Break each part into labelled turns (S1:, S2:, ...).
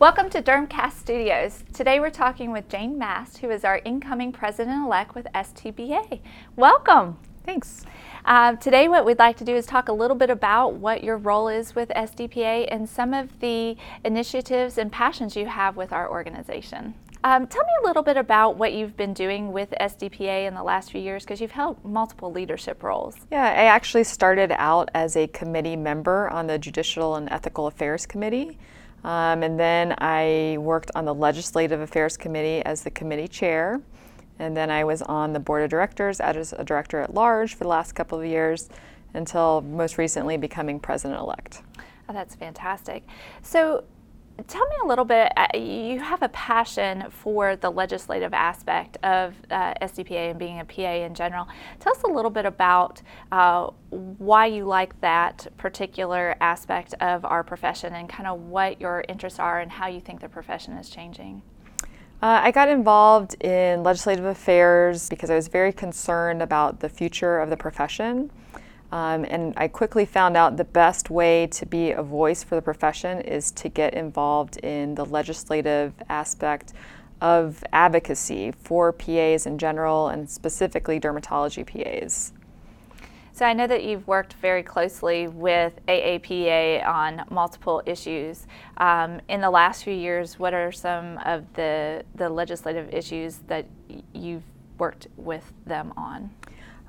S1: Welcome to Dermcast Studios. Today we're talking with Jane Mast, who is our incoming president-elect with SDPA. Welcome.
S2: Thanks.
S1: Uh, today what we'd like to do is talk a little bit about what your role is with SDPA and some of the initiatives and passions you have with our organization. Um, tell me a little bit about what you've been doing with SDPA in the last few years because you've held multiple leadership roles.
S2: Yeah, I actually started out as a committee member on the Judicial and Ethical Affairs Committee. Um, and then I worked on the Legislative Affairs Committee as the committee chair. And then I was on the board of directors as a director at large for the last couple of years until most recently becoming president elect.
S1: Oh, that's fantastic. So, Tell me a little bit. Uh, you have a passion for the legislative aspect of uh, SDPA and being a PA in general. Tell us a little bit about uh, why you like that particular aspect of our profession and kind of what your interests are and how you think the profession is changing.
S2: Uh, I got involved in legislative affairs because I was very concerned about the future of the profession. Um, and I quickly found out the best way to be a voice for the profession is to get involved in the legislative aspect of advocacy for PAs in general and specifically dermatology PAs.
S1: So I know that you've worked very closely with AAPA on multiple issues. Um, in the last few years, what are some of the, the legislative issues that you've worked with them on?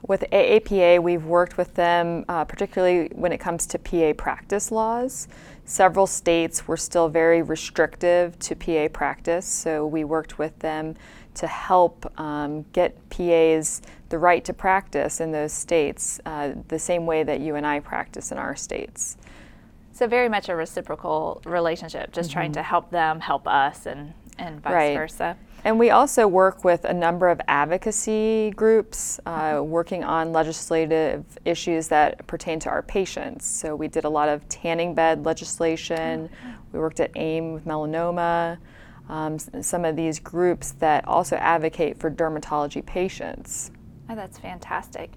S2: With AAPA, we've worked with them, uh, particularly when it comes to PA practice laws. Several states were still very restrictive to PA practice, so we worked with them to help um, get PAs the right to practice in those states uh, the same way that you and I practice in our states.
S1: So, very much a reciprocal relationship, just mm-hmm. trying to help them help us and, and vice
S2: right.
S1: versa.
S2: And we also work with a number of advocacy groups uh, working on legislative issues that pertain to our patients. So we did a lot of tanning bed legislation. We worked at AIM with melanoma. Um, some of these groups that also advocate for dermatology patients.
S1: Oh, that's fantastic.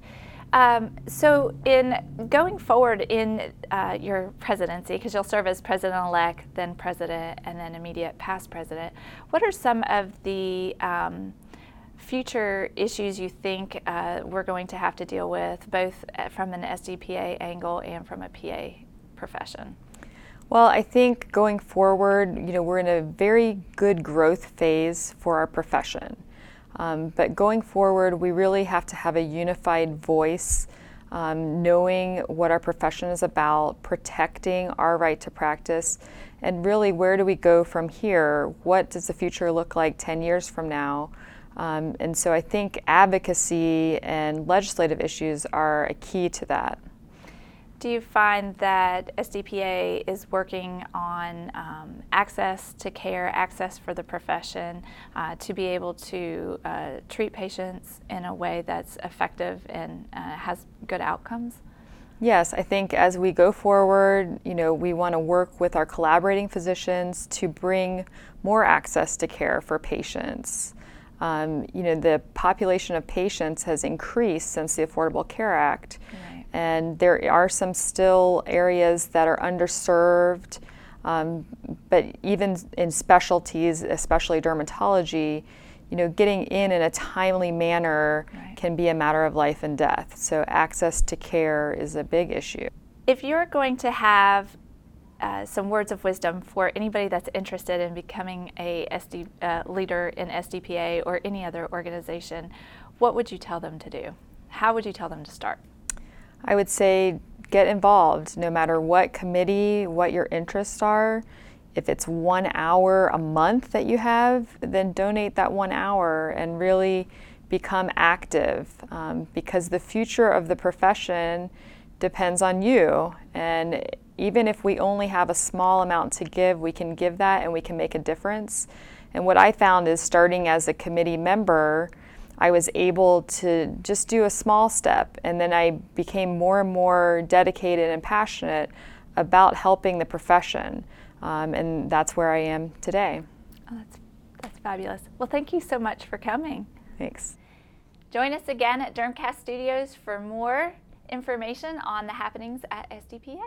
S1: Um, so, in going forward in uh, your presidency, because you'll serve as president-elect, then president, and then immediate past president, what are some of the um, future issues you think uh, we're going to have to deal with, both uh, from an SDPA angle and from a PA profession?
S2: Well, I think going forward, you know, we're in a very good growth phase for our profession. Um, but going forward, we really have to have a unified voice, um, knowing what our profession is about, protecting our right to practice, and really where do we go from here? What does the future look like 10 years from now? Um, and so I think advocacy and legislative issues are a key to that
S1: do you find that SDPA is working on um, access to care, access for the profession, uh, to be able to uh, treat patients in a way that's effective and uh, has good outcomes?
S2: Yes, I think as we go forward, you know, we want to work with our collaborating physicians to bring more access to care for patients. Um, you know, the population of patients has increased since the Affordable Care Act. Right and there are some still areas that are underserved. Um, but even in specialties, especially dermatology, you know, getting in in a timely manner right. can be a matter of life and death. So access to care is a big issue.
S1: If you're going to have uh, some words of wisdom for anybody that's interested in becoming a SD, uh, leader in SDPA or any other organization, what would you tell them to do? How would you tell them to start?
S2: I would say get involved no matter what committee, what your interests are. If it's one hour a month that you have, then donate that one hour and really become active um, because the future of the profession depends on you. And even if we only have a small amount to give, we can give that and we can make a difference. And what I found is starting as a committee member, I was able to just do a small step, and then I became more and more dedicated and passionate about helping the profession, um, and that's where I am today.
S1: Oh, that's, that's fabulous. Well, thank you so much for coming.
S2: Thanks.
S1: Join us again at Dermcast Studios for more information on the happenings at SDPA.